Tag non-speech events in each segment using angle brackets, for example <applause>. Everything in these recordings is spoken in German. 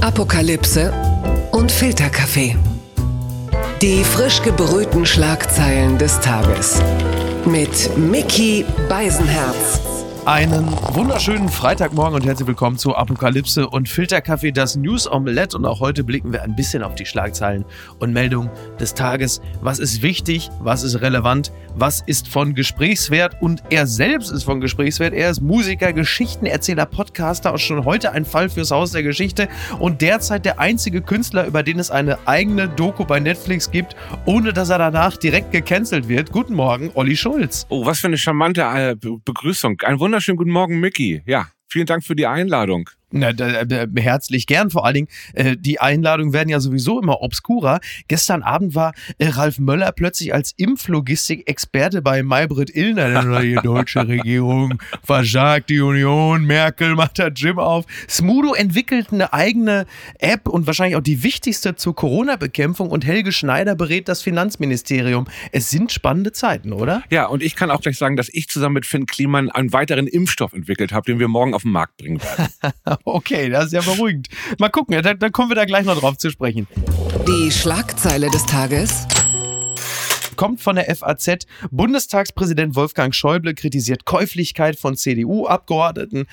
Apokalypse und Filterkaffee. Die frisch gebrühten Schlagzeilen des Tages. Mit Mickey Beisenherz. Einen wunderschönen Freitagmorgen und herzlich willkommen zu Apokalypse und Filterkaffee, das News Omelette. Und auch heute blicken wir ein bisschen auf die Schlagzeilen und Meldungen des Tages. Was ist wichtig? Was ist relevant? Was ist von Gesprächswert? Und er selbst ist von Gesprächswert. Er ist Musiker, Geschichtenerzähler, Podcaster und schon heute ein Fall fürs Haus der Geschichte und derzeit der einzige Künstler, über den es eine eigene Doku bei Netflix gibt, ohne dass er danach direkt gecancelt wird. Guten Morgen, Olli Schulz. Oh, was für eine charmante äh, Begrüßung. Ein Wunder wunderschönen guten Morgen, Mickey. Ja, vielen Dank für die Einladung. Na, da, da, herzlich gern. Vor allen Dingen, äh, die Einladungen werden ja sowieso immer obskurer. Gestern Abend war äh, Ralf Möller plötzlich als Impflogistik-Experte bei Maybrit Illner. Die deutsche <laughs> Regierung versagt die Union, Merkel macht das Gym auf. Smudo entwickelt eine eigene App und wahrscheinlich auch die wichtigste zur Corona-Bekämpfung und Helge Schneider berät das Finanzministerium. Es sind spannende Zeiten, oder? Ja, und ich kann auch gleich sagen, dass ich zusammen mit Finn Kliman einen weiteren Impfstoff entwickelt habe, den wir morgen auf den Markt bringen werden. <laughs> <laughs> Okay, das ist ja beruhigend. Mal gucken, dann, dann kommen wir da gleich noch drauf zu sprechen. Die Schlagzeile des Tages kommt von der FAZ. Bundestagspräsident Wolfgang Schäuble kritisiert Käuflichkeit von CDU-Abgeordneten.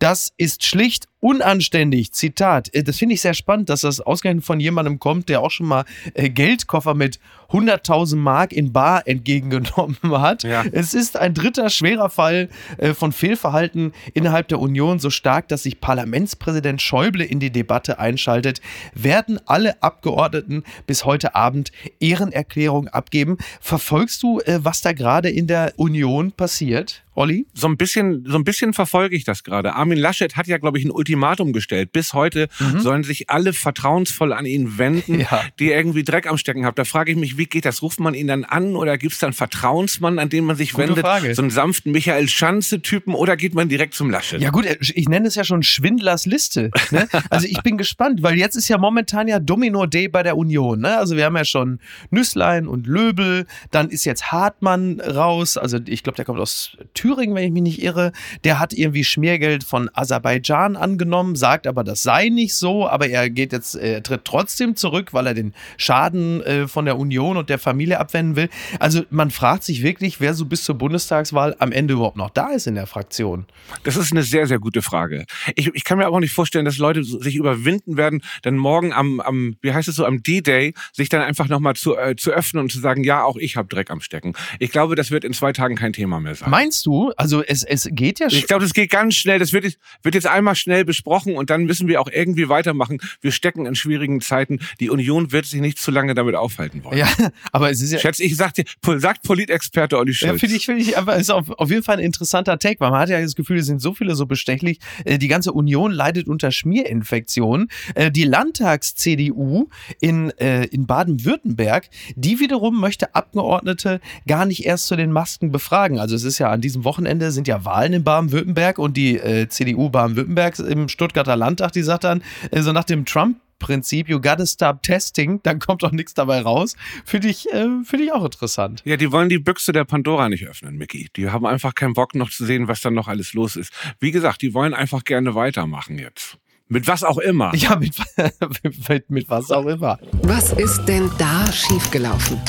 Das ist schlicht unanständig. Zitat. Äh, das finde ich sehr spannend, dass das ausgerechnet von jemandem kommt, der auch schon mal äh, Geldkoffer mit 100.000 Mark in Bar <laughs> entgegengenommen hat. Ja. Es ist ein dritter schwerer Fall äh, von Fehlverhalten innerhalb der Union, so stark, dass sich Parlamentspräsident Schäuble in die Debatte einschaltet. Werden alle Abgeordneten bis heute Abend Ehrenerklärung abgeben? Verfolgst du, was da gerade in der Union passiert? Olli? So ein bisschen, so ein bisschen verfolge ich das gerade. Armin Laschet hat ja, glaube ich, ein Ultimatum gestellt. Bis heute mhm. sollen sich alle vertrauensvoll an ihn wenden, ja. die irgendwie Dreck am Stecken haben. Da frage ich mich, wie geht das? Ruft man ihn dann an oder gibt es dann Vertrauensmann, an den man sich Gute wendet? Frage. So einen sanften Michael Schanze-Typen oder geht man direkt zum Laschet? Ja gut, ich nenne es ja schon Schwindlers Liste. Ne? <laughs> Also ich bin gespannt, weil jetzt ist ja momentan ja Domino Day bei der Union. Ne? Also wir haben ja schon Nüsslein und Löbel, dann ist jetzt Hartmann raus. Also ich glaube, der kommt aus Thüringen Thüringen, wenn ich mich nicht irre, der hat irgendwie Schmiergeld von Aserbaidschan angenommen, sagt aber, das sei nicht so, aber er geht jetzt, er tritt trotzdem zurück, weil er den Schaden äh, von der Union und der Familie abwenden will. Also man fragt sich wirklich, wer so bis zur Bundestagswahl am Ende überhaupt noch da ist in der Fraktion. Das ist eine sehr, sehr gute Frage. Ich, ich kann mir aber auch nicht vorstellen, dass Leute sich überwinden werden, dann morgen am, am wie heißt es so, am D-Day, sich dann einfach nochmal zu, äh, zu öffnen und zu sagen, ja, auch ich habe Dreck am Stecken. Ich glaube, das wird in zwei Tagen kein Thema mehr sein. Meinst du? Also es, es geht ja schon. Ich glaube, das geht ganz schnell. Das wird, wird jetzt einmal schnell besprochen und dann müssen wir auch irgendwie weitermachen. Wir stecken in schwierigen Zeiten. Die Union wird sich nicht zu lange damit aufhalten wollen. Ja, <laughs> aber es ist ja. Schätze, ich sag dir, sagt Politexperte Olli Schulz. Ja, finde ich, finde ich, aber ist auf, auf jeden Fall ein interessanter Take, weil man hat ja das Gefühl, es sind so viele so bestechlich. Äh, die ganze Union leidet unter Schmierinfektionen. Äh, die Landtags-CDU in, äh, in Baden-Württemberg, die wiederum möchte Abgeordnete gar nicht erst zu den Masken befragen. Also es ist ja an diesem Wochenende sind ja Wahlen in Baden-Württemberg und die äh, CDU Baden-Württemberg im Stuttgarter Landtag, die sagt dann, äh, so nach dem Trump Prinzip, you gotta stop testing, dann kommt doch nichts dabei raus. Finde ich, äh, find ich auch interessant. Ja, die wollen die Büchse der Pandora nicht öffnen, Mickey. Die haben einfach keinen Bock noch zu sehen, was dann noch alles los ist. Wie gesagt, die wollen einfach gerne weitermachen jetzt. Mit was auch immer. Ja, mit, <laughs> mit, mit was auch immer. Was ist denn da schiefgelaufen?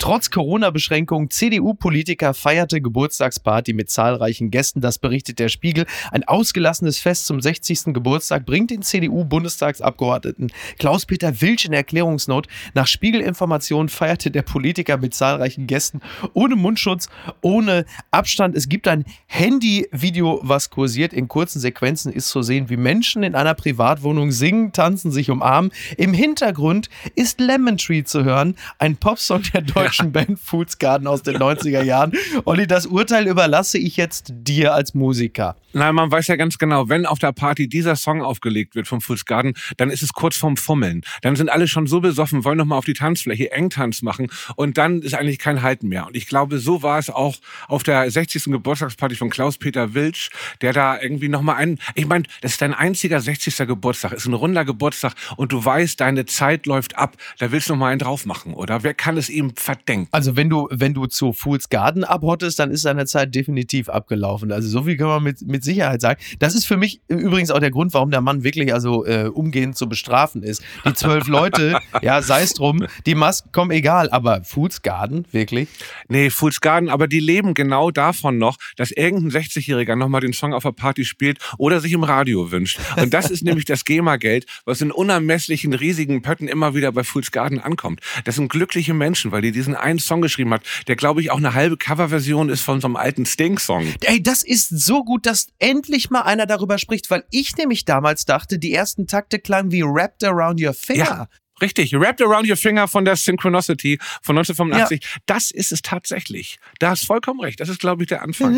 Trotz Corona-Beschränkungen, CDU-Politiker feierte Geburtstagsparty mit zahlreichen Gästen. Das berichtet der Spiegel. Ein ausgelassenes Fest zum 60. Geburtstag bringt den CDU-Bundestagsabgeordneten Klaus-Peter Wilsch in Erklärungsnot. Nach Spiegelinformationen feierte der Politiker mit zahlreichen Gästen ohne Mundschutz, ohne Abstand. Es gibt ein Handy-Video, was kursiert. In kurzen Sequenzen ist zu sehen, wie Menschen in einer Privatwohnung singen, tanzen, sich umarmen. Im Hintergrund ist Lemon Tree zu hören, ein Popsong der deutschen deutschen Band Foods Garden aus den 90er Jahren. Olli, das Urteil überlasse ich jetzt dir als Musiker. Nein, man weiß ja ganz genau, wenn auf der Party dieser Song aufgelegt wird vom Foods Garden, dann ist es kurz vorm Fummeln. Dann sind alle schon so besoffen, wollen nochmal auf die Tanzfläche Engtanz machen und dann ist eigentlich kein Halten mehr. Und ich glaube, so war es auch auf der 60. Geburtstagsparty von Klaus-Peter Wilsch, der da irgendwie nochmal einen, ich meine, das ist dein einziger 60. Geburtstag, ist ein runder Geburtstag und du weißt, deine Zeit läuft ab, da willst du nochmal einen drauf machen, oder? Wer kann es ihm ver denkt. Also wenn du, wenn du zu Fools Garden abhottest, dann ist seine Zeit definitiv abgelaufen. Also so viel kann man mit, mit Sicherheit sagen. Das ist für mich übrigens auch der Grund, warum der Mann wirklich also äh, umgehend zu bestrafen ist. Die zwölf <laughs> Leute, ja, sei es drum, die Masken kommen egal, aber Fools Garden, wirklich? Nee, Fools Garden, aber die leben genau davon noch, dass irgendein 60-Jähriger nochmal den Song auf der Party spielt oder sich im Radio wünscht. Und das ist nämlich das GEMA-Geld, was in unermesslichen, riesigen Pötten immer wieder bei Fools Garden ankommt. Das sind glückliche Menschen, weil die diesen einen Song geschrieben hat, der glaube ich auch eine halbe Coverversion ist von so einem alten Sting-Song. Ey, das ist so gut, dass endlich mal einer darüber spricht, weil ich nämlich damals dachte, die ersten Takte klangen wie Wrapped Around Your Finger. Ja. Richtig, Wrapped Around Your Finger von der Synchronicity von 1985. Ja. Das ist es tatsächlich. Da hast vollkommen recht. Das ist, glaube ich, der Anfang.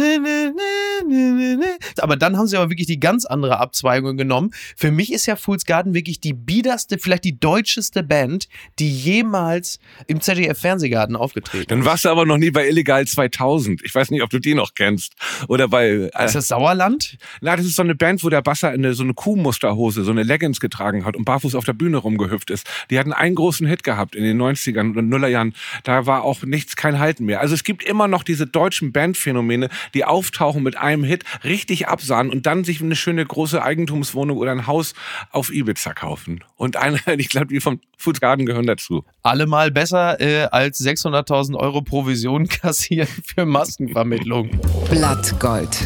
Aber dann haben sie aber wirklich die ganz andere Abzweigung genommen. Für mich ist ja Fool's Garden wirklich die biederste, vielleicht die deutscheste Band, die jemals im ZDF-Fernsehgarten aufgetreten ist. Dann warst du aber noch nie bei Illegal 2000. Ich weiß nicht, ob du die noch kennst. Oder bei... Äh, ist das Sauerland? Na, das ist so eine Band, wo der Basser eine, so eine Kuhmusterhose, so eine Leggings getragen hat und barfuß auf der Bühne rumgehüpft ist. Die hatten einen großen Hit gehabt in den 90ern und Nullerjahren. Da war auch nichts, kein Halten mehr. Also es gibt immer noch diese deutschen Bandphänomene, die auftauchen mit einem Hit, richtig absahen und dann sich eine schöne große Eigentumswohnung oder ein Haus auf Ibiza kaufen. Und einer, <laughs> ich glaube, die vom Foods Garden gehören dazu. Allemal besser äh, als 600.000 Euro Provision <laughs> kassieren für Maskenvermittlung. Blattgold.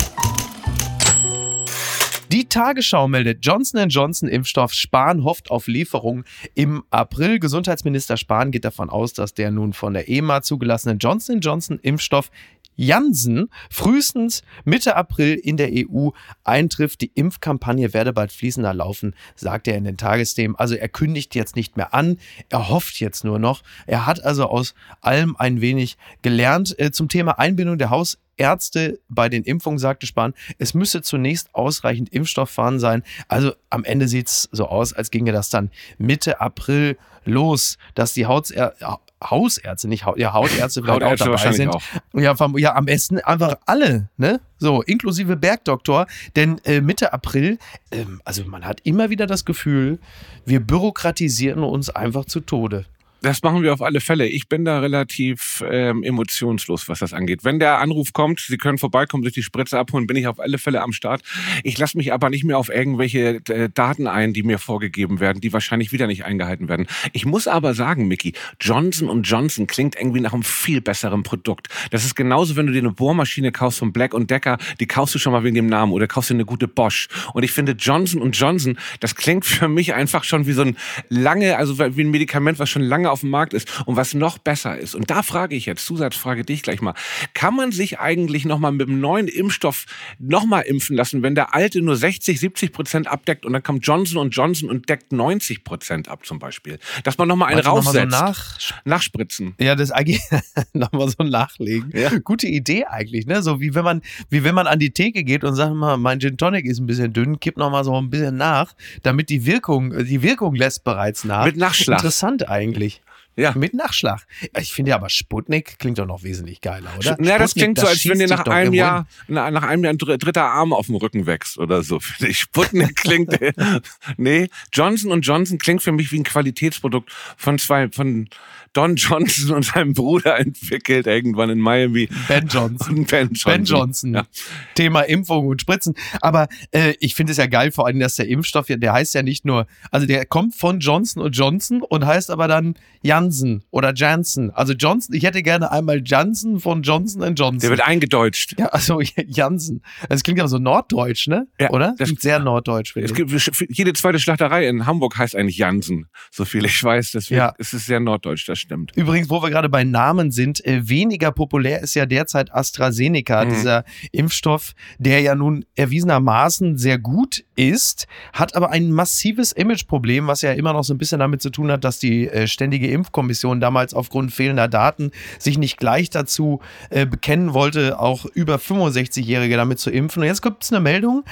Die Tagesschau meldet, Johnson Johnson Impfstoff Spahn hofft auf Lieferung im April. Gesundheitsminister Spahn geht davon aus, dass der nun von der EMA zugelassene Johnson Johnson Impfstoff Janssen frühestens Mitte April in der EU eintrifft. Die Impfkampagne werde bald fließender laufen, sagt er in den Tagesthemen. Also er kündigt jetzt nicht mehr an, er hofft jetzt nur noch. Er hat also aus allem ein wenig gelernt. Äh, zum Thema Einbindung der Haus Ärzte bei den Impfungen, sagte Spahn, es müsse zunächst ausreichend Impfstoff vorhanden sein. Also am Ende sieht es so aus, als ginge das dann Mitte April los, dass die Hautsär Hausärzte, nicht Haut, ja, Hautärzte vielleicht auch dabei sind. Auch. Ja, ja, am besten einfach alle, ne? So, inklusive Bergdoktor. Denn äh, Mitte April, ähm, also man hat immer wieder das Gefühl, wir bürokratisieren uns einfach zu Tode. Das machen wir auf alle Fälle. Ich bin da relativ ähm, emotionslos, was das angeht. Wenn der Anruf kommt, Sie können vorbeikommen, sich die Spritze abholen, bin ich auf alle Fälle am Start. Ich lasse mich aber nicht mehr auf irgendwelche äh, Daten ein, die mir vorgegeben werden, die wahrscheinlich wieder nicht eingehalten werden. Ich muss aber sagen, Mickey, Johnson Johnson klingt irgendwie nach einem viel besseren Produkt. Das ist genauso, wenn du dir eine Bohrmaschine kaufst von Black Decker, die kaufst du schon mal wegen dem Namen oder kaufst dir eine gute Bosch. Und ich finde Johnson Johnson, das klingt für mich einfach schon wie so ein lange, also wie ein Medikament, was schon lange lange auf dem Markt ist und was noch besser ist. Und da frage ich jetzt, Zusatzfrage dich gleich mal, kann man sich eigentlich nochmal mit dem neuen Impfstoff nochmal impfen lassen, wenn der alte nur 60, 70 Prozent abdeckt und dann kommt Johnson Johnson und deckt 90 Prozent ab zum Beispiel? Dass man nochmal einen raussetzt. Noch nach Nachspritzen. Ja, das eigentlich <laughs> nochmal so nachlegen. Ja. Gute Idee eigentlich, ne? So wie wenn man, wie wenn man an die Theke geht und sagt mal, mein Gin Tonic ist ein bisschen dünn, kipp nochmal so ein bisschen nach, damit die Wirkung, die Wirkung lässt bereits nach. Mit Nachschlag. Interessant eigentlich. Ja. Mit Nachschlag. Ich finde ja aber Sputnik klingt doch noch wesentlich geiler, oder? Ja, das klingt das so, als wenn dir nach einem Jahr, nach einem Jahr ein dritter Arm auf dem Rücken wächst oder so. <laughs> Sputnik klingt, <laughs> nee, Johnson Johnson klingt für mich wie ein Qualitätsprodukt von zwei, von Don Johnson und seinem Bruder entwickelt irgendwann in Miami. Ben Johnson. Ben Johnson. Ben Johnson. Ja. Thema Impfung und Spritzen. Aber äh, ich finde es ja geil, vor allem, dass der Impfstoff, der heißt ja nicht nur, also der kommt von Johnson Johnson und heißt aber dann Jan Jansen oder Jansen. Also Johnson, ich hätte gerne einmal Jansen von Johnson Johnson. Der wird eingedeutscht. Ja, also <laughs> Jansen. Das klingt ja so norddeutsch, ne? Ja, oder? Das klingt sehr norddeutsch. Es gibt, jede zweite Schlachterei in Hamburg heißt eigentlich Jansen, so viel ich weiß. Deswegen ja. ist es sehr norddeutsch, das stimmt. Übrigens, wo wir gerade bei Namen sind, äh, weniger populär ist ja derzeit AstraZeneca, mhm. dieser Impfstoff, der ja nun erwiesenermaßen sehr gut ist, hat aber ein massives Imageproblem, was ja immer noch so ein bisschen damit zu tun hat, dass die äh, ständige Impfung Impfkommission damals aufgrund fehlender Daten sich nicht gleich dazu äh, bekennen wollte, auch über 65-Jährige damit zu impfen. Und jetzt gibt es eine Meldung,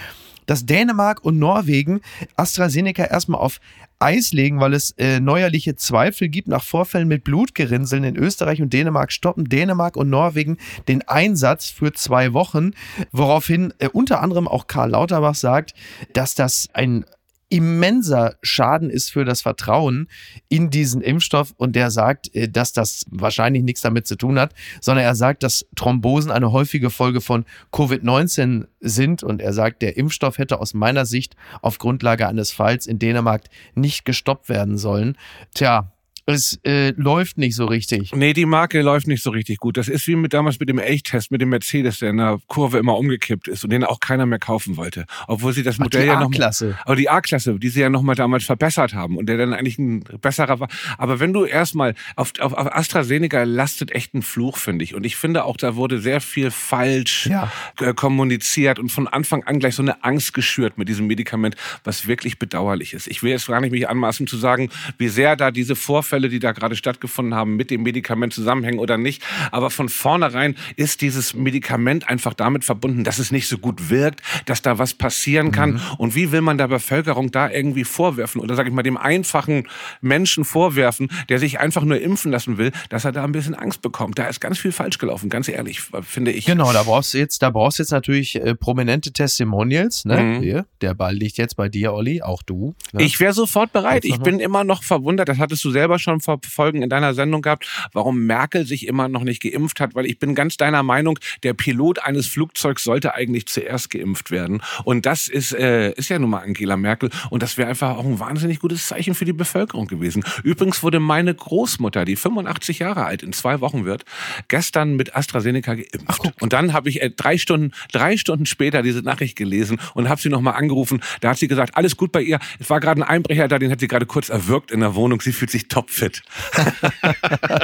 dass Dänemark und Norwegen AstraZeneca erstmal auf Eis legen, weil es äh, neuerliche Zweifel gibt nach Vorfällen mit Blutgerinnseln in Österreich und Dänemark stoppen Dänemark und Norwegen den Einsatz für zwei Wochen, woraufhin äh, unter anderem auch Karl Lauterbach sagt, dass das ein immenser Schaden ist für das Vertrauen in diesen Impfstoff und der sagt, äh, dass das wahrscheinlich nichts damit zu tun hat, sondern er sagt, dass Thrombosen eine häufige Folge von Covid-19 sind und er sagt, der Impfstoff hätte aus meiner Sicht auf Grundlage eines Falls in Dänemark nicht gestoppt werden sollen. Tja, es äh, läuft nicht so richtig. Nee, die Marke läuft nicht so richtig gut. Das ist wie mit damals mit dem Elchtest, mit dem Mercedes, der in der Kurve immer umgekippt ist und den auch keiner mehr kaufen wollte. Obwohl sie das Modell Ach, ja noch. klasse Aber die A-Klasse, die sie ja nochmal damals verbessert haben und der dann eigentlich ein besserer war. Aber wenn du erstmal auf, auf, auf AstraZeneca lastet echt ein Fluch, finde ich. Und ich finde auch, da wurde sehr viel falsch Ja. äh, kommuniziert und von Anfang an gleich so eine Angst geschürt mit diesem Medikament, was wirklich bedauerlich ist. Ich will jetzt gar nicht mich anmaßen zu sagen, wie sehr da diese Vorfälle, die da gerade stattgefunden haben, mit dem Medikament zusammenhängen oder nicht. Aber von vornherein ist dieses Medikament einfach damit verbunden, dass es nicht so gut wirkt, dass da was passieren kann. Und wie will man der Bevölkerung da irgendwie vorwerfen oder sage ich mal dem einfachen Menschen vorwerfen, der sich einfach nur impfen lassen will, dass er da ein bisschen Angst bekommt. Da ist ganz viel falsch gelaufen, ganz ehrlich, finde ich. Genau, da brauchst du jetzt, da brauchst jetzt natürlich äh, prominente Testimonials. Ne? Mhm. Hier, der Ball liegt jetzt bei dir, Olli, auch du. Ne? Ich wäre sofort bereit. Ich bin immer noch verwundert, das hattest du selber schon vor Folgen in deiner Sendung gehabt, warum Merkel sich immer noch nicht geimpft hat, weil ich bin ganz deiner Meinung, der Pilot eines Flugzeugs sollte eigentlich zuerst geimpft werden. Und das ist, äh, ist ja nun mal Angela Merkel. Und das wäre einfach auch ein wahnsinnig gutes Zeichen für die Bevölkerung gewesen. Übrigens wurde meine Großmutter, die 85 Jahre alt in zwei Wochen wird, gestern mit AstraZeneca geimpft. und dann habe ich äh, drei Stunden, drei Stunden später diese Nachricht gelesen und habe sie nochmal angerufen. Da hat sie gesagt, alles gut bei ihr. Es war gerade ein Einbrecher da, den hat sie gerade kurz erwürgt in der Wohnung. Sie fühlt sich topfit.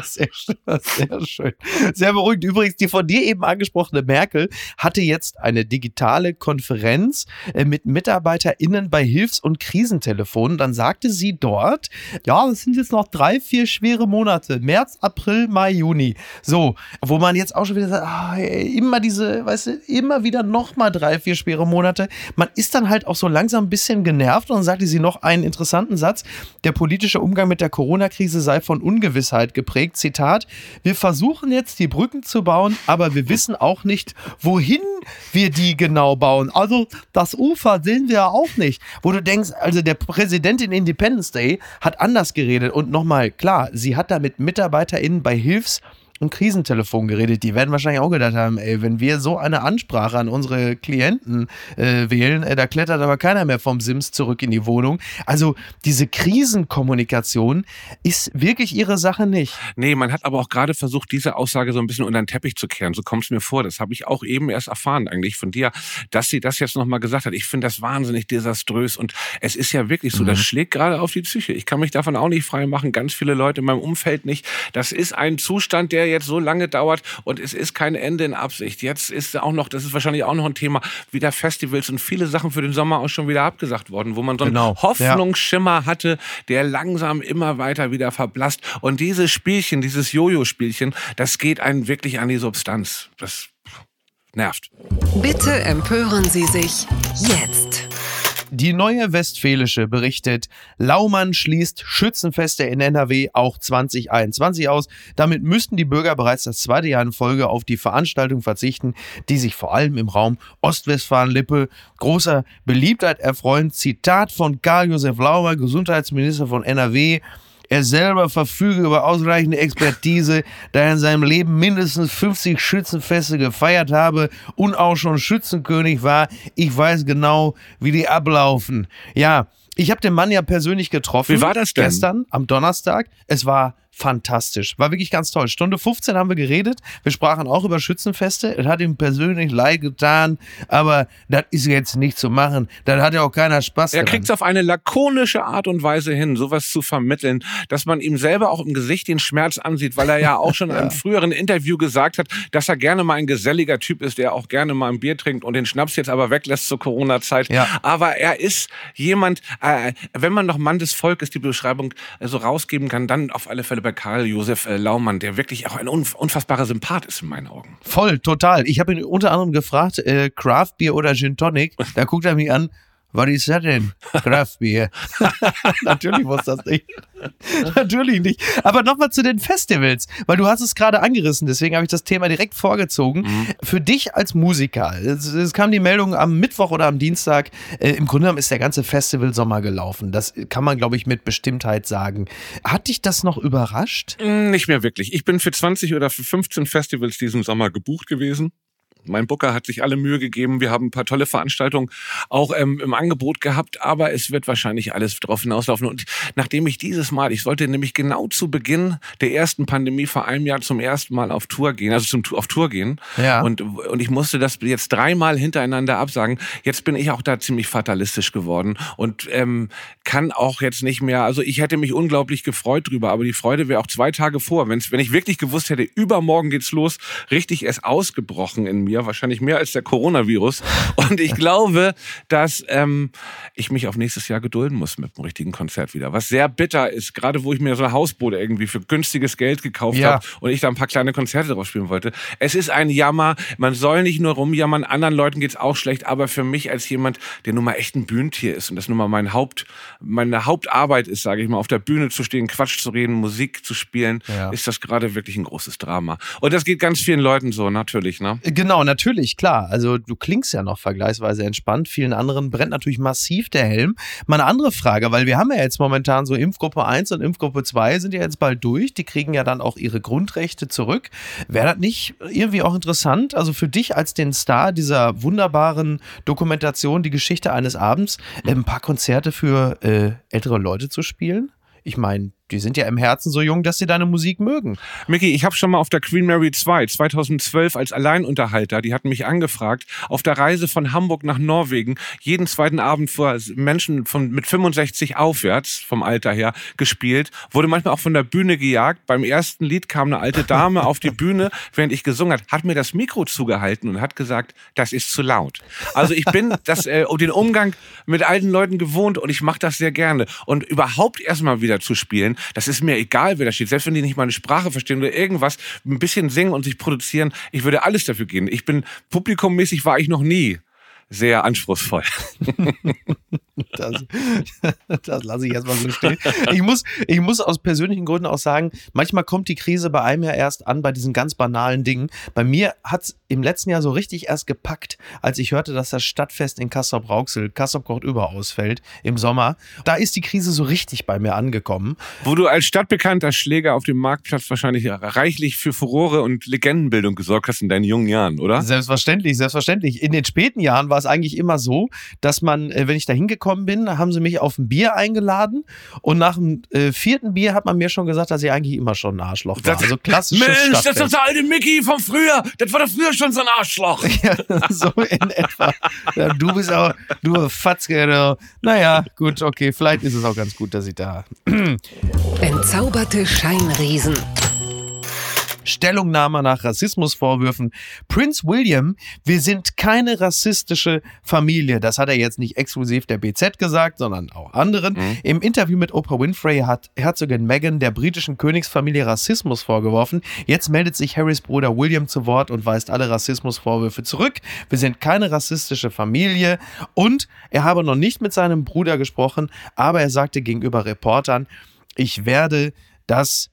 <laughs> sehr, schön, sehr schön. Sehr beruhigend. Übrigens, die von dir eben angesprochene Merkel hatte jetzt eine digitale Konferenz äh, mit MitarbeiterInnen bei Hilfs- und Krisentelefonen. Dann sagte sie dort, ja, es sind jetzt noch drei, vier schwere Monate. März, April, Mai, Juni. So, wo man jetzt auch schon wieder sagt, ah, immer diese, weißt du, immer wieder nochmal drei, vier schwere Monate. Man ist dann halt auch so langsam ein bisschen genervt und dann sagte sie noch einen interessanten Satz. Der politische Umgang mit der Corona-Krise sei von Ungewissheit geprägt. Zitat, wir versuchen jetzt die Brücken zu bauen, aber wir wissen auch nicht, wohin wir die genau bauen. Also das Ufer sehen wir auch nicht. Wo du denkst, also der Präsident in Independence Day hat anders geredet. Und nochmal, klar, sie hat da mit MitarbeiterInnen bei Hilfs- und Krisentelefon geredet. Die werden wahrscheinlich auch gedacht haben, ey, wenn wir so eine Ansprache an unsere Klienten äh, wählen, äh, da klettert aber keiner mehr vom Sims zurück in die Wohnung. Also diese Krisenkommunikation ist wirklich ihre Sache nicht. Nee, man hat aber auch gerade versucht, diese Aussage so ein bisschen unter den Teppich zu kehren. So kommt es mir vor. Das habe ich auch eben erst erfahren eigentlich von dir, dass sie das jetzt nochmal gesagt hat. Ich finde das wahnsinnig desaströs und es ist ja wirklich so, das schlägt gerade auf die Psyche. Ich kann mich davon auch nicht frei machen, ganz viele Leute in meinem Umfeld nicht. Das ist ein Zustand, der jetzt so lange dauert und es ist kein Ende in Absicht. Jetzt ist auch noch, das ist wahrscheinlich auch noch ein Thema, wieder Festivals und viele Sachen für den Sommer auch schon wieder abgesagt worden, wo man so einen Genau, ja. Hoffnungsschimmer hatte, der langsam immer weiter wieder verblasst. Und dieses Spielchen, dieses Jojo-Spielchen, das geht einen wirklich an die Substanz. Das nervt. Bitte empören Sie sich jetzt. Die neue Westfälische berichtet, Laumann schließt Schützenfeste in NRW auch 2021 aus. Damit müssten die Bürger bereits das zweite Jahr in Folge auf die Veranstaltung verzichten, die sich vor allem im Raum Ostwestfalen-Lippe großer Beliebtheit erfreuen. Zitat von Karl-Josef Laumann, Gesundheitsminister von NRW. Er selber verfüge über ausreichende Expertise, da er in seinem Leben mindestens 50 Schützenfeste gefeiert habe und auch schon Schützenkönig war. Ich weiß genau, wie die ablaufen. Ja, ich habe den Mann ja persönlich getroffen. Wie war das denn? Gestern, am Donnerstag. Es war fantastisch. War wirklich ganz toll. Stunde 15 haben wir geredet. Wir sprachen auch über Schützenfeste. Es hat ihm persönlich leid getan, aber das ist jetzt nicht zu machen. Da hat ja auch keiner Spaß Er kriegt es auf eine lakonische Art und Weise hin, sowas zu vermitteln, dass man ihm selber auch im Gesicht den Schmerz ansieht, weil er ja auch schon <laughs> in einem früheren Interview gesagt hat, dass er gerne mal ein geselliger Typ ist, der auch gerne mal ein Bier trinkt und den Schnaps jetzt aber weglässt zur Corona-Zeit. Ja. Aber er ist jemand, äh, wenn man noch Mann des Volkes die Beschreibung äh, so rausgeben kann, dann auf alle Fälle bei Karl Josef äh, Laumann, der wirklich auch ein unf unfassbarer Sympath ist in meinen Augen. Voll, total. Ich habe ihn unter anderem gefragt, äh, Craft Beer oder Gin Tonic. <laughs> Da guckt er mich an. Was ist das denn? Kraftbier. <laughs> Natürlich muss das nicht. <laughs> Natürlich nicht. Aber nochmal zu den Festivals, weil du hast es gerade angerissen, deswegen habe ich das Thema direkt vorgezogen. Mhm. Für dich als Musiker, es, es, kam die Meldung am Mittwoch oder am Dienstag, äh, im Grunde genommen ist der ganze Festival-Sommer gelaufen. Das kann man, glaube ich, mit Bestimmtheit sagen. Hat dich das noch überrascht? Mm, nicht mehr wirklich. Ich bin für 20 oder für 15 Festivals diesen Sommer gebucht gewesen. Mein Booker hat sich alle Mühe gegeben. Wir haben ein paar tolle Veranstaltungen auch ähm, im Angebot gehabt, aber es wird wahrscheinlich alles darauf hinauslaufen. Und nachdem ich dieses Mal, ich sollte nämlich genau zu Beginn der ersten Pandemie vor einem Jahr zum ersten Mal auf Tour gehen, also zum, auf Tour gehen. Ja. Und, und ich musste das jetzt dreimal hintereinander absagen. Jetzt bin ich auch da ziemlich fatalistisch geworden und ähm, kann auch jetzt nicht mehr, also ich hätte mich unglaublich gefreut drüber, aber die Freude wäre auch zwei Tage vor. Wenn's, wenn ich wirklich gewusst hätte, übermorgen geht's los, richtig es ausgebrochen in mir mir, wahrscheinlich mehr als der Coronavirus. Und ich glaube, dass ähm, ich mich auf nächstes Jahr gedulden muss mit dem richtigen Konzert wieder. Was sehr bitter ist, gerade wo ich mir so eine Hausboot irgendwie für günstiges Geld gekauft ja. habe und ich da ein paar kleine Konzerte drauf spielen wollte. Es ist ein Jammer. Man soll nicht nur rumjammern, anderen Leuten geht's auch schlecht, aber für mich als jemand, der nun mal echt ein Bühnentier ist und das nun mal mein Haupt, meine Hauptarbeit ist, sage ich mal, auf der Bühne zu stehen, Quatsch zu reden, Musik zu spielen, ja. ist das gerade wirklich ein großes Drama. Und das geht ganz vielen Leuten so, natürlich, ne? Genau, Genau, natürlich, klar. Also du klingst ja noch vergleichsweise entspannt. Vielen anderen brennt natürlich massiv der Helm. Mal eine andere Frage, weil wir haben ja jetzt momentan so Impfgruppe 1 und Impfgruppe 2 sind ja jetzt bald durch. Die kriegen ja dann auch ihre Grundrechte zurück. Wäre das nicht irgendwie auch interessant? Also für dich als den Star dieser wunderbaren Dokumentation, die Geschichte eines Abends, ein paar Konzerte für äh, ältere Leute zu spielen? Ich meine, die sind ja im Herzen so jung, dass sie deine Musik mögen. Mickey, ich habe schon mal auf der Queen Mary 2 2012 als Alleinunterhalter, die hatten mich angefragt, auf der Reise von Hamburg nach Norwegen jeden zweiten Abend vor Menschen von mit 65 aufwärts vom Alter her gespielt, wurde manchmal auch von der Bühne gejagt. Beim ersten Lied kam eine alte Dame auf die Bühne, während ich gesungen hat, hat mir das Mikro zugehalten und hat gesagt, das ist zu laut. Also ich bin das äh, den Umgang mit alten Leuten gewohnt und ich mache das sehr gerne und überhaupt erstmal wieder zu spielen, das ist mir egal, wer da steht. Selbst wenn die nicht meine Sprache verstehen oder irgendwas, ein bisschen singen und sich produzieren, ich würde alles dafür geben. Ich bin publikummäßig war ich noch nie sehr anspruchsvoll. <laughs> Das, <laughs> das lasse ich erstmal so stehen. Ich muss, ich muss aus persönlichen Gründen auch sagen, manchmal kommt die Krise bei einem ja erst an bei diesen ganz banalen Dingen. Bei mir hat es im letzten Jahr so richtig erst gepackt, als ich hörte, dass das Stadtfest in Kassel-Brauxel, Kassel-Kocht über ausfällt im Sommer. Da ist die Krise so richtig bei mir angekommen. Wo du als stadtbekannter Schläger auf dem Marktplatz wahrscheinlich reichlich für Furore und Legendenbildung gesorgt hast in deinen jungen Jahren, oder? Selbstverständlich, selbstverständlich. In den späten Jahren war es eigentlich immer so, dass man, äh, wenn ich da hingekommen bin, haben sie mich auf ein Bier eingeladen und nach dem äh, vierten Bier hat man mir schon gesagt, dass ich eigentlich immer schon ein Arschloch war. Das, also klassisches Mensch, Stadtfest. das ist der alte Mickey von früher. Das war doch früher schon so ein Arschloch. <laughs> ja, so in etwa. Ja, du bist auch, du Fatzke. Naja, gut, okay, vielleicht ist es auch ganz gut, dass ich da. Entzauberte Scheinriesen. Stellungnahme nach Rassismusvorwürfen. Prince William, wir sind keine rassistische Familie. Das hat er jetzt nicht exklusiv der BZ gesagt, sondern auch anderen. Mhm. Im Interview mit Oprah Winfrey hat Herzogin Meghan der britischen Königsfamilie Rassismus vorgeworfen. Jetzt meldet sich Harrys Bruder William zu Wort und weist alle Rassismusvorwürfe zurück. Wir sind keine rassistische Familie und er habe noch nicht mit seinem Bruder gesprochen, aber er sagte gegenüber Reportern, ich werde das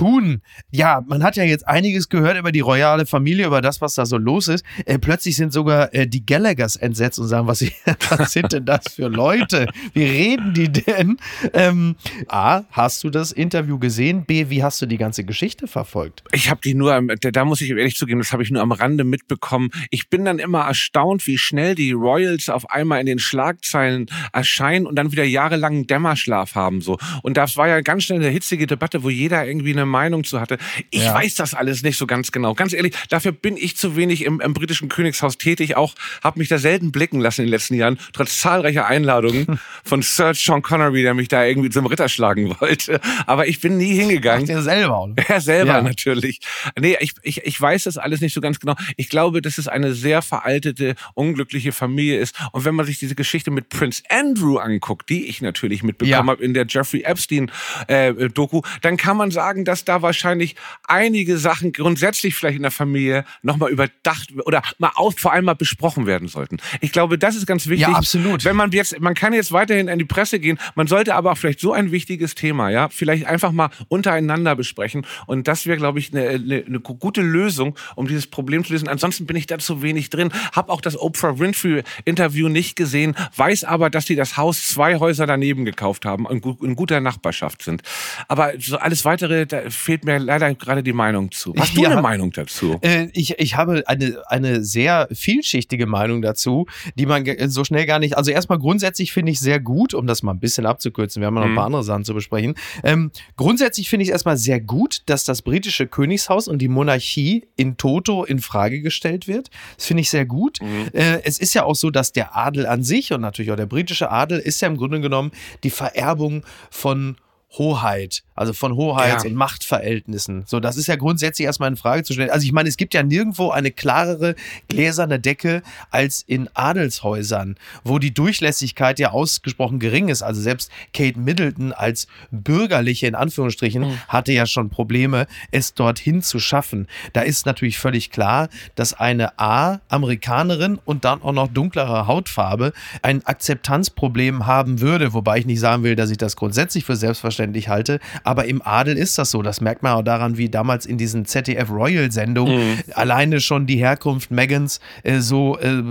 tun. Ja, man hat ja jetzt einiges gehört über die royale Familie, über das, was da so los ist. Äh, plötzlich sind sogar äh, die Gallaghers entsetzt und sagen, was, <laughs> was, sind denn das für Leute? Wie reden die denn? Ähm, A, hast du das Interview gesehen? B, wie hast du die ganze Geschichte verfolgt? Ich habe die nur, da muss ich ehrlich zugeben, das habe ich nur am Rande mitbekommen. Ich bin dann immer erstaunt, wie schnell die Royals auf einmal in den Schlagzeilen erscheinen und dann wieder jahrelang Dämmerschlaf haben so. Und das war ja ganz schnell eine hitzige Debatte, wo jeder irgendwie eine Meinung zu hatte. Ich ja. weiß das alles nicht so ganz genau. Ganz ehrlich, dafür bin ich zu wenig im, im britischen Königshaus tätig. Auch habe mich da selten blicken lassen in den letzten Jahren, trotz zahlreicher Einladungen <laughs> von Sir Sean Connery, der mich da irgendwie zum Ritter schlagen wollte. Aber ich bin nie hingegangen. Ach, der selber, oder? <laughs> Er selber ja. natürlich. Nee, ich, ich, ich weiß das alles nicht so ganz genau. Ich glaube, dass es eine sehr veraltete, unglückliche Familie ist. Und wenn man sich diese Geschichte mit Prince Andrew anguckt, die ich natürlich mitbekommen ja. habe in der Jeffrey Epstein-Doku, äh, dann kann man sagen, dass da wahrscheinlich einige Sachen grundsätzlich vielleicht in der Familie nochmal überdacht oder mal auf, vor allem mal besprochen werden sollten. Ich glaube, das ist ganz wichtig. Ja, absolut. Wenn man jetzt, man kann jetzt weiterhin in die Presse gehen, man sollte aber auch vielleicht so ein wichtiges Thema, ja, vielleicht einfach mal untereinander besprechen. Und das wäre, glaube ich, eine, eine, eine gute Lösung, um dieses Problem zu lösen. Ansonsten bin ich da zu wenig drin, habe auch das Oprah Winfrey Interview nicht gesehen, weiß aber, dass sie das Haus zwei Häuser daneben gekauft haben und in guter Nachbarschaft sind. Aber so alles weitere, da fehlt mir leider gerade die Meinung zu. Hast du ja, eine Meinung dazu? Äh, ich, ich habe eine, eine sehr vielschichtige Meinung dazu, die man so schnell gar nicht. Also erstmal grundsätzlich finde ich sehr gut, um das mal ein bisschen abzukürzen. Wir haben noch ein paar mhm. andere Sachen zu besprechen. Ähm, grundsätzlich finde ich es erstmal sehr gut, dass das britische Königshaus und die Monarchie in Toto in Frage gestellt wird. Das finde ich sehr gut. Mhm. Äh, es ist ja auch so, dass der Adel an sich und natürlich auch der britische Adel ist ja im Grunde genommen die Vererbung von Hoheit, also von Hoheits- ja. und Machtverhältnissen. So, das ist ja grundsätzlich erstmal in Frage zu stellen. Also ich meine, es gibt ja nirgendwo eine klarere gläserne Decke als in Adelshäusern, wo die Durchlässigkeit ja ausgesprochen gering ist. Also selbst Kate Middleton als bürgerliche, in Anführungsstrichen, mhm. hatte ja schon Probleme, es dorthin zu schaffen. Da ist natürlich völlig klar, dass eine A, Amerikanerin und dann auch noch dunklere Hautfarbe ein Akzeptanzproblem haben würde, wobei ich nicht sagen will, dass ich das grundsätzlich für selbstverständlich selbstverständlich halte. Aber im Adel ist das so. Das merkt man auch daran, wie damals in diesen ZDF Royal-Sendungen mhm. alleine schon die Herkunft Megans äh, so, äh,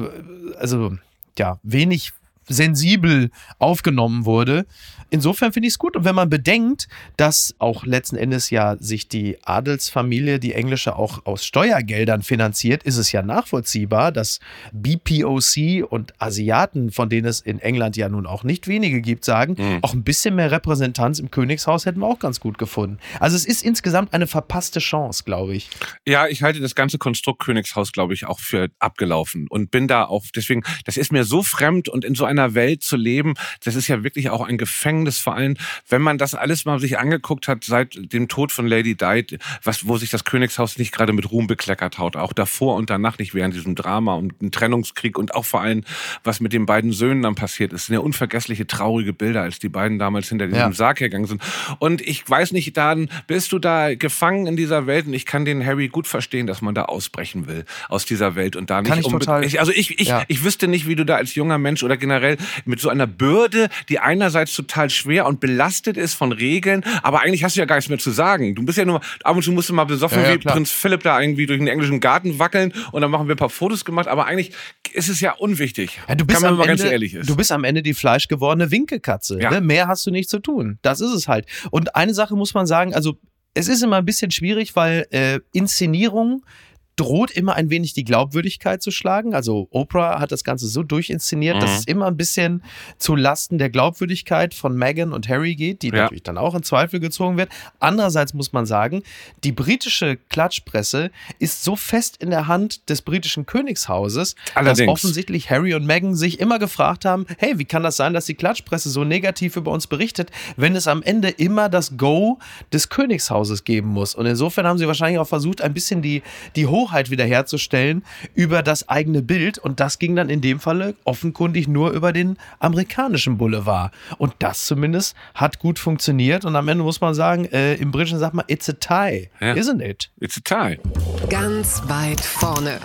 also ja, wenig sensibel aufgenommen wurde. Insofern finde ich es gut. Und wenn man bedenkt, dass auch letzten Endes ja sich die Adelsfamilie, die englische, auch aus Steuergeldern finanziert, ist es ja nachvollziehbar, dass BPOC und Asiaten, von denen es in England ja nun auch nicht wenige gibt, sagen, mhm. auch ein bisschen mehr Repräsentanz im Königshaus hätten wir auch ganz gut gefunden. Also es ist insgesamt eine verpasste Chance, glaube ich. Ja, ich halte das ganze Konstrukt Königshaus, glaube ich, auch für abgelaufen und bin da auch, deswegen, das ist mir so fremd und in so einer Welt zu leben, das ist ja wirklich auch ein Gefängnis vor allem, wenn man das alles mal sich angeguckt hat seit dem Tod von Lady Di, was, wo sich das Königshaus nicht gerade mit Ruhm bekleckert hat, auch davor und danach nicht während diesem Drama und einem Trennungskrieg und auch vor allem, was mit den beiden Söhnen dann passiert ist, sind ja unvergessliche, traurige Bilder, als die beiden damals hinter diesem ja. Sarg hergegangen sind. Und ich weiß nicht, dann bist du da gefangen in dieser Welt und ich kann den Harry gut verstehen, dass man da ausbrechen will aus dieser Welt und da nicht kann ich total, ich, also ich, ich, ja. ich wüsste nicht, wie du da als junger Mensch oder generell mit so einer Bürde, die einerseits total schwer und belastet ist von Regeln, aber eigentlich hast du ja gar nichts mehr zu sagen. Du bist ja nur, ab und zu musst du mal besoffen ja, ja, wie klar. Prinz Philipp da irgendwie durch den englischen Garten wackeln und dann machen wir ein paar Fotos gemacht, aber eigentlich ist es ja unwichtig. Ja, du bist Kann man, am Ende, ganz ehrlich ist. Du bist am Ende die fleischgewordene Winkelkatze. Ja. Ne? Mehr hast du nicht zu tun. Das ist es halt. Und eine Sache muss man sagen, also es ist immer ein bisschen schwierig, weil äh, Inszenierung droht immer ein wenig die Glaubwürdigkeit zu schlagen. Also Oprah hat das Ganze so durchinszeniert, mhm. dass es immer ein bisschen zu Lasten der Glaubwürdigkeit von Meghan und Harry geht, die ja. natürlich dann auch in Zweifel gezogen wird. Andererseits muss man sagen, die britische Klatschpresse ist so fest in der Hand des britischen Königshauses, Allerdings. dass offensichtlich Harry und Meghan sich immer gefragt haben, hey, wie kann das sein, dass die Klatschpresse so negativ über uns berichtet, wenn es am Ende immer das Go des Königshauses geben muss. Und insofern haben sie wahrscheinlich auch versucht, ein bisschen die, die Hoch Hoheit wiederherzustellen über das eigene Bild. Und das ging dann in dem Falle offenkundig nur über den amerikanischen Boulevard. Und das zumindest hat gut funktioniert. Und am Ende muss man sagen, äh, im Britischen sagt man, it's a tie, ja. isn't it? It's a tie. Ganz weit vorne.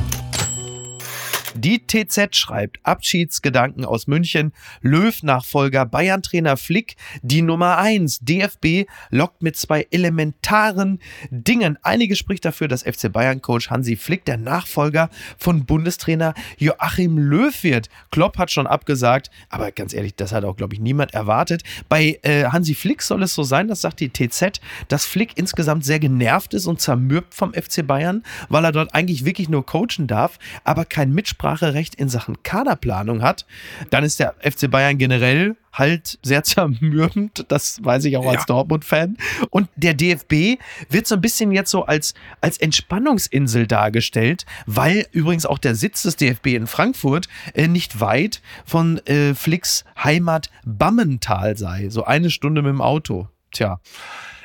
Die TZ schreibt Abschiedsgedanken aus München. Löw-Nachfolger Bayern-Trainer Flick, die Nummer 1. DFB lockt mit zwei elementaren Dingen. Einiges spricht dafür, dass FC Bayern-Coach Hansi Flick der Nachfolger von Bundestrainer Joachim Löw wird. Klopp hat schon abgesagt, aber ganz ehrlich, das hat auch, glaube ich, niemand erwartet. Bei äh, Hansi Flick soll es so sein, das sagt die TZ, dass Flick insgesamt sehr genervt ist und zermürbt vom FC Bayern, weil er dort eigentlich wirklich nur coachen darf, aber kein Mitsprache Mitspracherecht in Sachen Kaderplanung hat, dann ist der FC Bayern generell halt sehr <laughs> zermürbend. Das weiß ich auch als ja. Dortmund-Fan. Und der DFB wird so ein bisschen jetzt so als, als Entspannungsinsel dargestellt, weil übrigens auch der Sitz des DFB in Frankfurt äh, nicht weit von äh, Flicks Heimat Bammental sei. So eine Stunde mit dem Auto. Tja.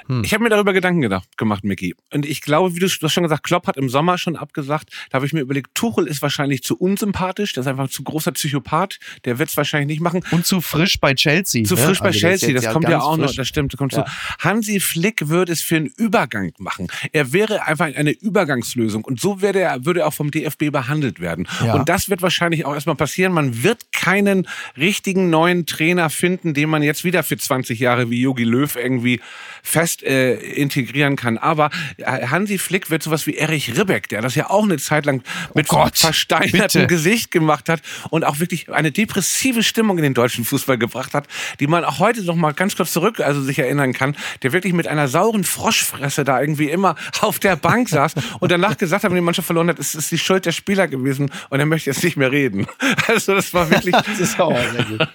Hm. Ich habe mir darüber Gedanken gedacht, gemacht, Micky. Und ich glaube, wie du, hast schon gesagt, Klopp hat im Sommer schon abgesagt. Da habe ich mir überlegt, Tuchel ist wahrscheinlich zu unsympathisch. Der ist einfach zu großer Psychopath. Der wird es wahrscheinlich nicht machen. Und zu frisch bei Chelsea. Zu ne? frisch bei Also Chelsea, jetzt das kommt ja auch noch, frisch. das stimmt, das kommt Ja. zu. Hansi Flick würde es für einen Übergang machen. Er wäre einfach eine Übergangslösung und so würde er, würde er auch vom DFB behandelt werden. Ja. Und das wird wahrscheinlich auch erstmal passieren. Man wird keinen richtigen neuen Trainer finden, den man jetzt wieder für 20 Jahre wie Jogi Löw irgendwie fest äh, integrieren kann. Aber äh, Hansi Flick wird sowas wie Erich Ribbeck, der das ja auch eine Zeit lang mit Oh Gott, versteinertem bitte. Gesicht gemacht hat und auch wirklich eine depressive Stimmung in den deutschen Fußball gebracht hat, die man auch heute noch mal ganz kurz zurück also sich erinnern kann, der wirklich mit einer sauren Froschfresse da irgendwie immer auf der Bank saß <laughs> und danach gesagt hat, wenn die Mannschaft verloren hat, es ist die Schuld der Spieler gewesen und er möchte jetzt nicht mehr reden. <laughs> Also das war wirklich <laughs> Das ist auch sehr gut.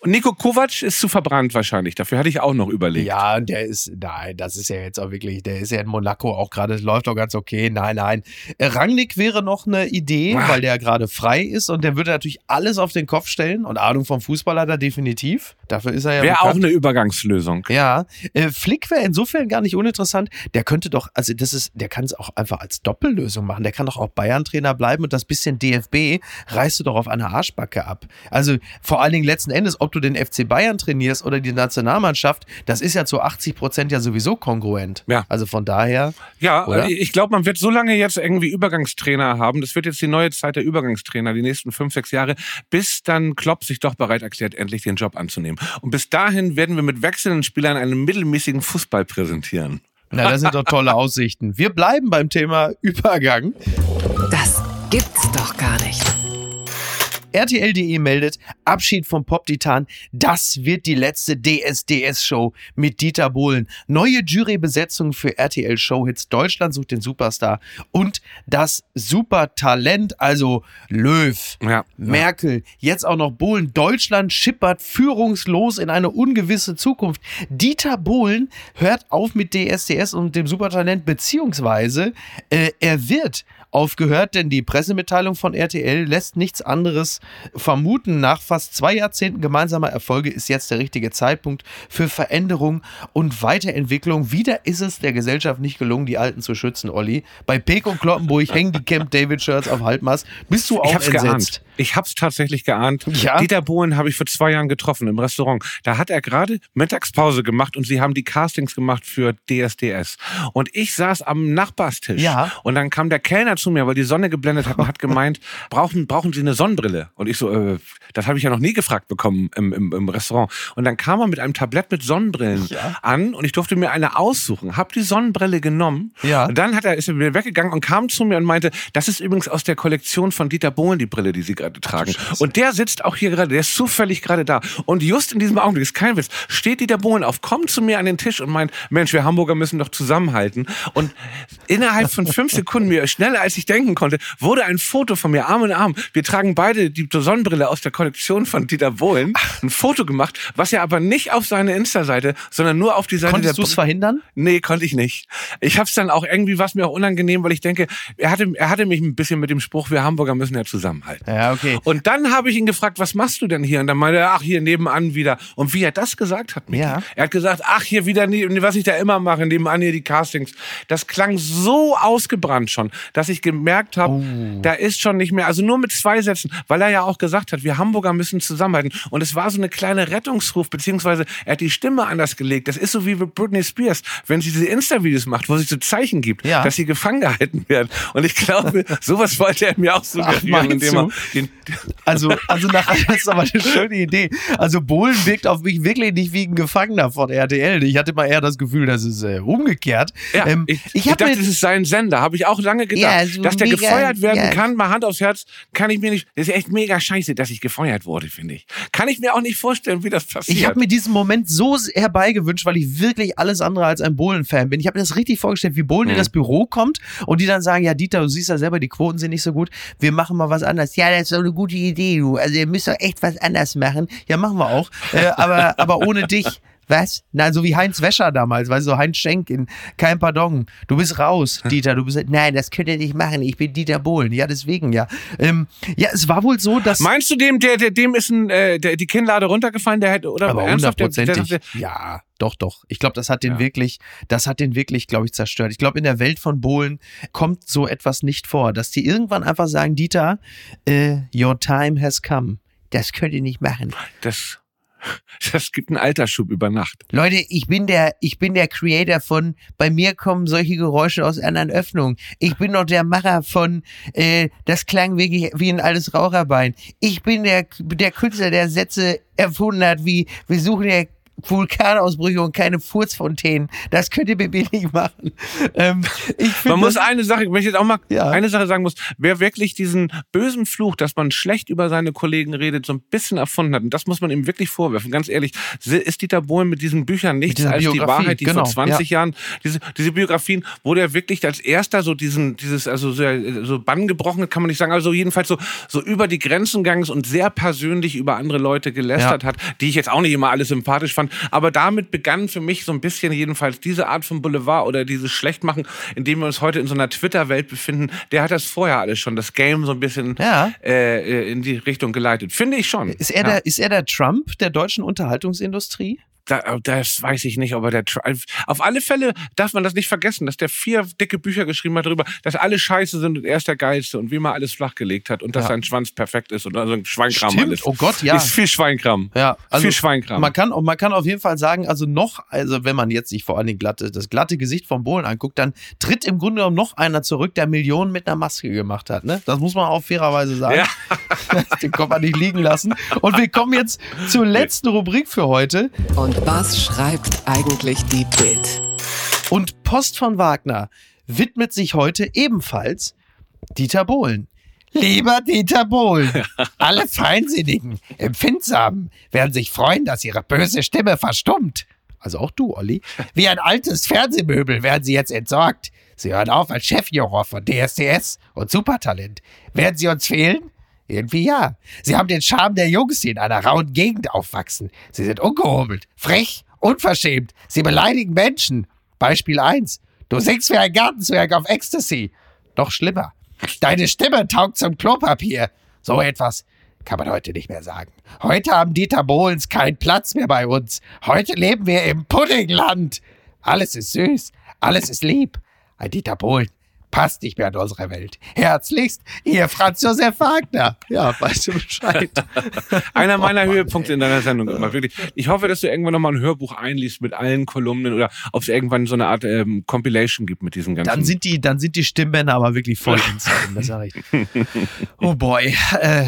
und Nico Kovac ist zu verbrannt wahrscheinlich, dafür hatte ich auch noch überlegt. Ja, der ist, nein, das ist ja jetzt auch wirklich, der ist ja in Monaco auch gerade, läuft auch ganz okay. Nein, nein. Äh, Rangnick wäre noch eine Idee, Ah. weil der gerade frei ist und der würde natürlich alles auf den Kopf stellen und Ahnung vom Fußball hat er definitiv. Dafür ist er ja Wäre auch eine Übergangslösung. Ja, äh, Flick wäre insofern gar nicht uninteressant. Der könnte doch, also das ist, der kann es auch einfach als Doppellösung machen. Der kann doch auch Bayern-Trainer bleiben und das bisschen DFB reißt du doch auf eine Arschbacke ab. Also vor allen Dingen letzten Endes, ob du den FC Bayern trainierst oder die Nationalmannschaft, das ist ja zu 80 Prozent ja sowieso kongruent. Ja. Also von daher, Ja, Oder? äh, ich glaube, man wird so lange jetzt irgendwie Übergangstrainer haben. Das wird jetzt die neue Zeit der Übergangstrainer, die nächsten fünf, sechs Jahre, bis dann Klopp sich doch bereit erklärt, endlich den Job anzunehmen. Und bis dahin werden wir mit wechselnden Spielern einen mittelmäßigen Fußball präsentieren. na, das sind doch tolle <laughs> Aussichten. Wir bleiben beim Thema Übergang. Das gibt's doch gar nicht. RTL.de meldet, Abschied vom Pop-Titan, das wird die letzte DSDS-Show mit Dieter Bohlen. Neue Jurybesetzung für RTL Showhits Deutschland sucht den Superstar und das Supertalent, also Löw, Ja. Merkel, jetzt auch noch Bohlen. Deutschland schippert führungslos in eine ungewisse Zukunft. Dieter Bohlen hört auf mit DSDS und dem Supertalent, beziehungsweise äh, er wird aufgehört, denn die Pressemitteilung von RTL lässt nichts anderes vermuten. Nach fast zwei Jahrzehnten gemeinsamer Erfolge ist jetzt der richtige Zeitpunkt für Veränderung und Weiterentwicklung. Wieder ist es der Gesellschaft nicht gelungen, die Alten zu schützen, Olli. Bei Peek und Kloppenburg hängen die Camp David Shirts auf Halbmast. Bist du Ich auch hab's entsetzt? geahnt. Ich hab's tatsächlich geahnt. Ja? Dieter Bohlen habe ich vor zwei Jahren getroffen im Restaurant. Da hat er gerade Mittagspause gemacht und sie haben die Castings gemacht für DSDS. Und ich saß am Nachbarstisch. Ja. Und dann kam der Kellner zu mir, weil die Sonne geblendet hat und hat gemeint, <laughs> brauchen, brauchen Sie eine Sonnenbrille? Und ich so, äh, das habe ich ja noch nie gefragt bekommen im, im, im Restaurant. Und dann kam er mit einem Tablett mit Sonnenbrillen Ja. an und ich durfte mir eine aussuchen. Hab die Sonnenbrille genommen. Ja. Und dann hat er, ist er wieder weggegangen und kam zu mir und meinte, das ist übrigens aus der Kollektion von Dieter Bohlen, die Brille, die Sie gerade tragen. Und der sitzt auch hier gerade, der ist zufällig gerade da. Und just in diesem Augenblick, ist kein Witz, steht Dieter Bohlen auf, kommt zu mir an den Tisch und meint, Mensch, wir Hamburger müssen doch zusammenhalten. Und innerhalb von fünf Sekunden, mir schneller als ich denken konnte, wurde ein Foto von mir Arm in Arm. Wir tragen beide die Sonnenbrille aus der Kollektion von Dieter Bohlen. Ein Foto gemacht, was er aber nicht auf seine Insta-Seite, sondern nur auf die Seite Konntest du der es verhindern? Nee, konnte ich nicht. Ich hab's dann auch irgendwie, was mir auch unangenehm, weil ich denke, er hatte, er hatte mich ein bisschen mit dem Spruch, wir Hamburger müssen ja zusammenhalten. Ja, okay. Und dann habe ich ihn gefragt, was machst du denn hier? Und dann meinte er, ach, hier nebenan wieder. Und wie er das gesagt hat, Micky, Ja. er hat gesagt, ach, hier wieder, ne- was ich da immer mache, nebenan hier die Castings. Das klang so ausgebrannt schon, dass ich gemerkt habe, Oh. da ist schon nicht mehr, also nur mit zwei Sätzen, weil er ja auch gesagt hat, wir Hamburger müssen zusammenhalten. Und es war so eine kleine Rettungsruf, beziehungsweise er hat die Stimme anders gelegt. Das ist so wie mit Britney Spears, wenn sie diese Insta-Videos macht, wo sie so Zeichen gibt, Ja. dass sie gefangen gehalten werden. Und ich glaube, <laughs> sowas wollte er mir auch suggerieren, meinst indem er den, Also, also nach, <laughs> das ist aber eine schöne Idee. Also Bohlen wirkt auf mich wirklich nicht wie ein Gefangener von RTL. Ich hatte mal eher das Gefühl, das ist äh, umgekehrt. Ja, Ähm, ich, ich ich dachte, das ist sein Sender. Habe ich auch lange gedacht. Ja, so dass der mega, gefeuert werden ja. kann, mal Hand aufs Herz, kann ich mir nicht. Das ist echt mega scheiße, dass ich gefeuert wurde, finde ich. Kann ich mir auch nicht vorstellen, wie das passiert. Ich habe mir diesen Moment so herbeigewünscht, weil ich wirklich alles andere als ein Bohlen-Fan bin. Ich habe mir das richtig vorgestellt, wie Bohlen in Mhm. das Büro kommt und die dann sagen, ja Dieter, du siehst ja selber, die Quoten sind nicht so gut, wir machen mal was anderes. Ja, das ist doch eine gute Idee, du. Also ihr müsst doch echt was anders machen. Ja, machen wir auch. Äh, aber, aber ohne dich. Was? Na, so wie Heinz Wäscher damals, weißt du, so Heinz Schenk in Kein Pardon. Du bist raus, Dieter. Du bist, nein, das könnt ihr nicht machen. Ich bin Dieter Bohlen. Ja, deswegen, ja. Ähm, ja, es war wohl so, dass. Meinst du dem, der, der dem ist ein, äh, der, die Kinnlade runtergefallen, der hätte, oder aber hundertprozentig. der- Ja, doch, doch. Ich glaube, das hat den Ja. wirklich, das hat den wirklich, glaube ich, zerstört. Ich glaube, in der Welt von Bohlen kommt so etwas nicht vor, dass die irgendwann einfach sagen, Dieter, äh, your time has come. Das könnt ihr nicht machen. Das, <laughs> das gibt einen Altersschub über Nacht. Leute, ich bin der, ich bin der Creator von, bei mir kommen solche Geräusche aus anderen Öffnungen. Ich bin noch der Macher von, äh, das klang wirklich wie ein altes Raucherbein. Ich bin der, der Künstler, der Sätze erfunden hat, wie, wir suchen ja Vulkanausbrüche und keine Furzfontänen. Das könnt ihr mir nicht machen. Ähm, find Man muss eine Sache, wenn ich jetzt auch mal Ja. eine Sache sagen muss, wer wirklich diesen bösen Fluch, dass man schlecht über seine Kollegen redet, so ein bisschen erfunden hat, und das muss man ihm wirklich vorwerfen, ganz ehrlich, ist Dieter Bohlen mit diesen Büchern nichts als die Biografie, Wahrheit, die genau, vor 20 Jahren, diese, diese Biografien, wo der wirklich als erster so diesen, dieses, also so, so Bann gebrochen hat, kann man nicht sagen, also jedenfalls so, so über die Grenzen gegangen ist und sehr persönlich über andere Leute gelästert hat, die ich jetzt auch nicht immer alles sympathisch fand, aber damit begann für mich so ein bisschen jedenfalls diese Art von Boulevard oder dieses Schlechtmachen, in dem wir uns heute in so einer Twitter-Welt befinden, der hat das vorher alles schon, das Game so ein bisschen Ja. äh, in die Richtung geleitet. Finde ich schon. Ist er, ja. der, ist er der Trump der deutschen Unterhaltungsindustrie? Da, das weiß ich nicht, aber der Tri- auf alle Fälle darf man das nicht vergessen, dass der vier dicke Bücher geschrieben hat darüber, dass alle scheiße sind und er ist der Geilste und wie man alles flachgelegt hat und dass Ja. sein Schwanz perfekt ist und also ein Schweinkram Stimmt. alles. Oh Gott, ja. Ist viel Schweinkram. Ja, also viel Schweinkram. Man kann, man kann auf jeden Fall sagen, also noch, also wenn man jetzt sich vor allen Dingen glatte, das glatte Gesicht vom Bohlen anguckt, dann tritt im Grunde genommen noch einer zurück, der Millionen mit einer Maske gemacht hat. Ne? Das muss man auch fairerweise sagen. Ja. <laughs> Den kann man nicht liegen lassen. Und wir kommen jetzt zur letzten Rubrik für heute. Und was schreibt eigentlich die Bild? Und Post von Wagner widmet sich heute ebenfalls Dieter Bohlen. Lieber Dieter Bohlen, <laughs> alle Feinsinnigen, Empfindsamen werden sich freuen, dass ihre böse Stimme verstummt. Also auch du, Olli. Wie ein altes Fernsehmöbel werden sie jetzt entsorgt. Sie hören auf als Chefjuror von DSDS und Supertalent. Werden sie uns fehlen? Irgendwie ja. Sie haben den Charme der Jungs, die in einer rauen Gegend aufwachsen. Sie sind ungehobelt, frech, unverschämt. Sie beleidigen Menschen. Beispiel 1. Du singst wie ein Gartenzwerg auf Ecstasy. Noch schlimmer. Deine Stimme taugt zum Klopapier. So etwas kann man heute nicht mehr sagen. Heute haben Dieter Bohlens keinen Platz mehr bei uns. Heute leben wir im Puddingland. Alles ist süß, alles ist lieb. Ein Dieter Bohlen passt nicht mehr in unsere Welt. Herzlichst, Ihr Franz Josef Wagner. Ja, weißt du Bescheid. <laughs> Einer meiner Höhepunkte in deiner Sendung immer wirklich. Ich hoffe, dass du irgendwann nochmal ein Hörbuch einliest mit allen Kolumnen oder ob es irgendwann so eine Art ähm, Compilation gibt mit diesen ganzen. Dann sind die, dann sind die Stimmbänder aber wirklich voll <laughs> insane, das sag ich. Oh boy. Äh,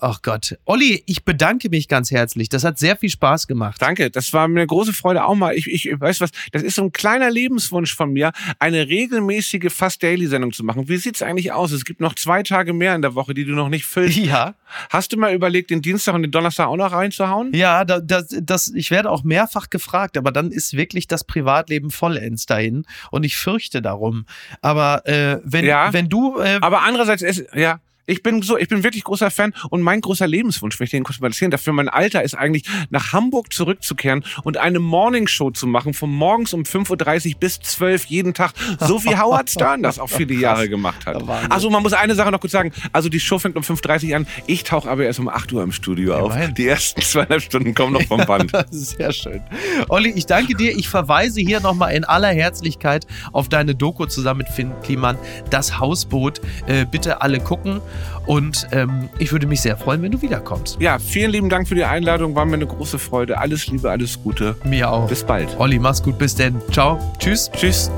oh Gott. Olli, ich bedanke mich ganz herzlich. Das hat sehr viel Spaß gemacht. Danke, das war mir eine große Freude auch mal. Ich, ich weiß was, das ist so ein kleiner Lebenswunsch von mir, eine regelmäßige Fast Daily Sendung zu machen. Wie sieht's eigentlich aus? Es gibt noch zwei Tage mehr in der Woche, die du noch nicht füllst. Ja, Hast du mal überlegt, den Dienstag und den Donnerstag auch noch reinzuhauen? ja, da, das, das, ich werde auch mehrfach gefragt, aber dann ist wirklich das Privatleben vollends dahin und ich fürchte darum. Aber äh, wenn, Ja. wenn du, äh, Aber andererseits ist, ja. Ich bin so, ich bin wirklich großer Fan und mein großer Lebenswunsch, wenn ich den kurz mal erzählen darf, für mein Alter ist eigentlich nach Hamburg zurückzukehren und eine Morningshow zu machen, von morgens um 5.30 Uhr bis 12 jeden Tag, so wie Howard Stern das auch viele <laughs> Jahre gemacht hat. Also man muss eine Sache noch kurz sagen, also die Show fängt um 5.30 Uhr an, ich tauche aber erst um 8 Uhr im Studio auf. Immerhin. Die ersten zweieinhalb Stunden kommen noch vom Band. <laughs> Sehr schön. Olli, ich danke dir. Ich verweise hier nochmal in aller Herzlichkeit auf deine Doku zusammen mit Finn Kliman, Das Hausboot. Äh, bitte alle gucken. Und ähm, ich würde mich sehr freuen, wenn du wiederkommst. Ja, vielen lieben Dank für die Einladung, war mir eine große Freude. Alles Liebe, alles Gute. Mir auch. Bis bald. Olli, mach's gut. Bis denn. Ciao. Tschüss. Tschüss.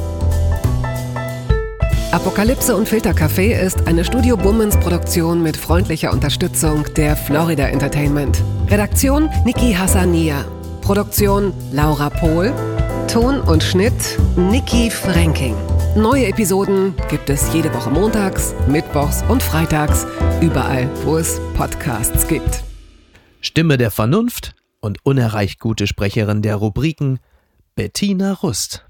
Apokalypse und Filtercafé ist eine Studio Bummens Produktion mit freundlicher Unterstützung der Florida Entertainment. Redaktion Niki Hassania. Produktion Laura Pohl. Ton und Schnitt Niki Franking. Neue Episoden gibt es jede Woche montags, mittwochs und freitags, überall, wo es Podcasts gibt. Stimme der Vernunft und unerreicht gute Sprecherin der Rubriken Bettina Rust.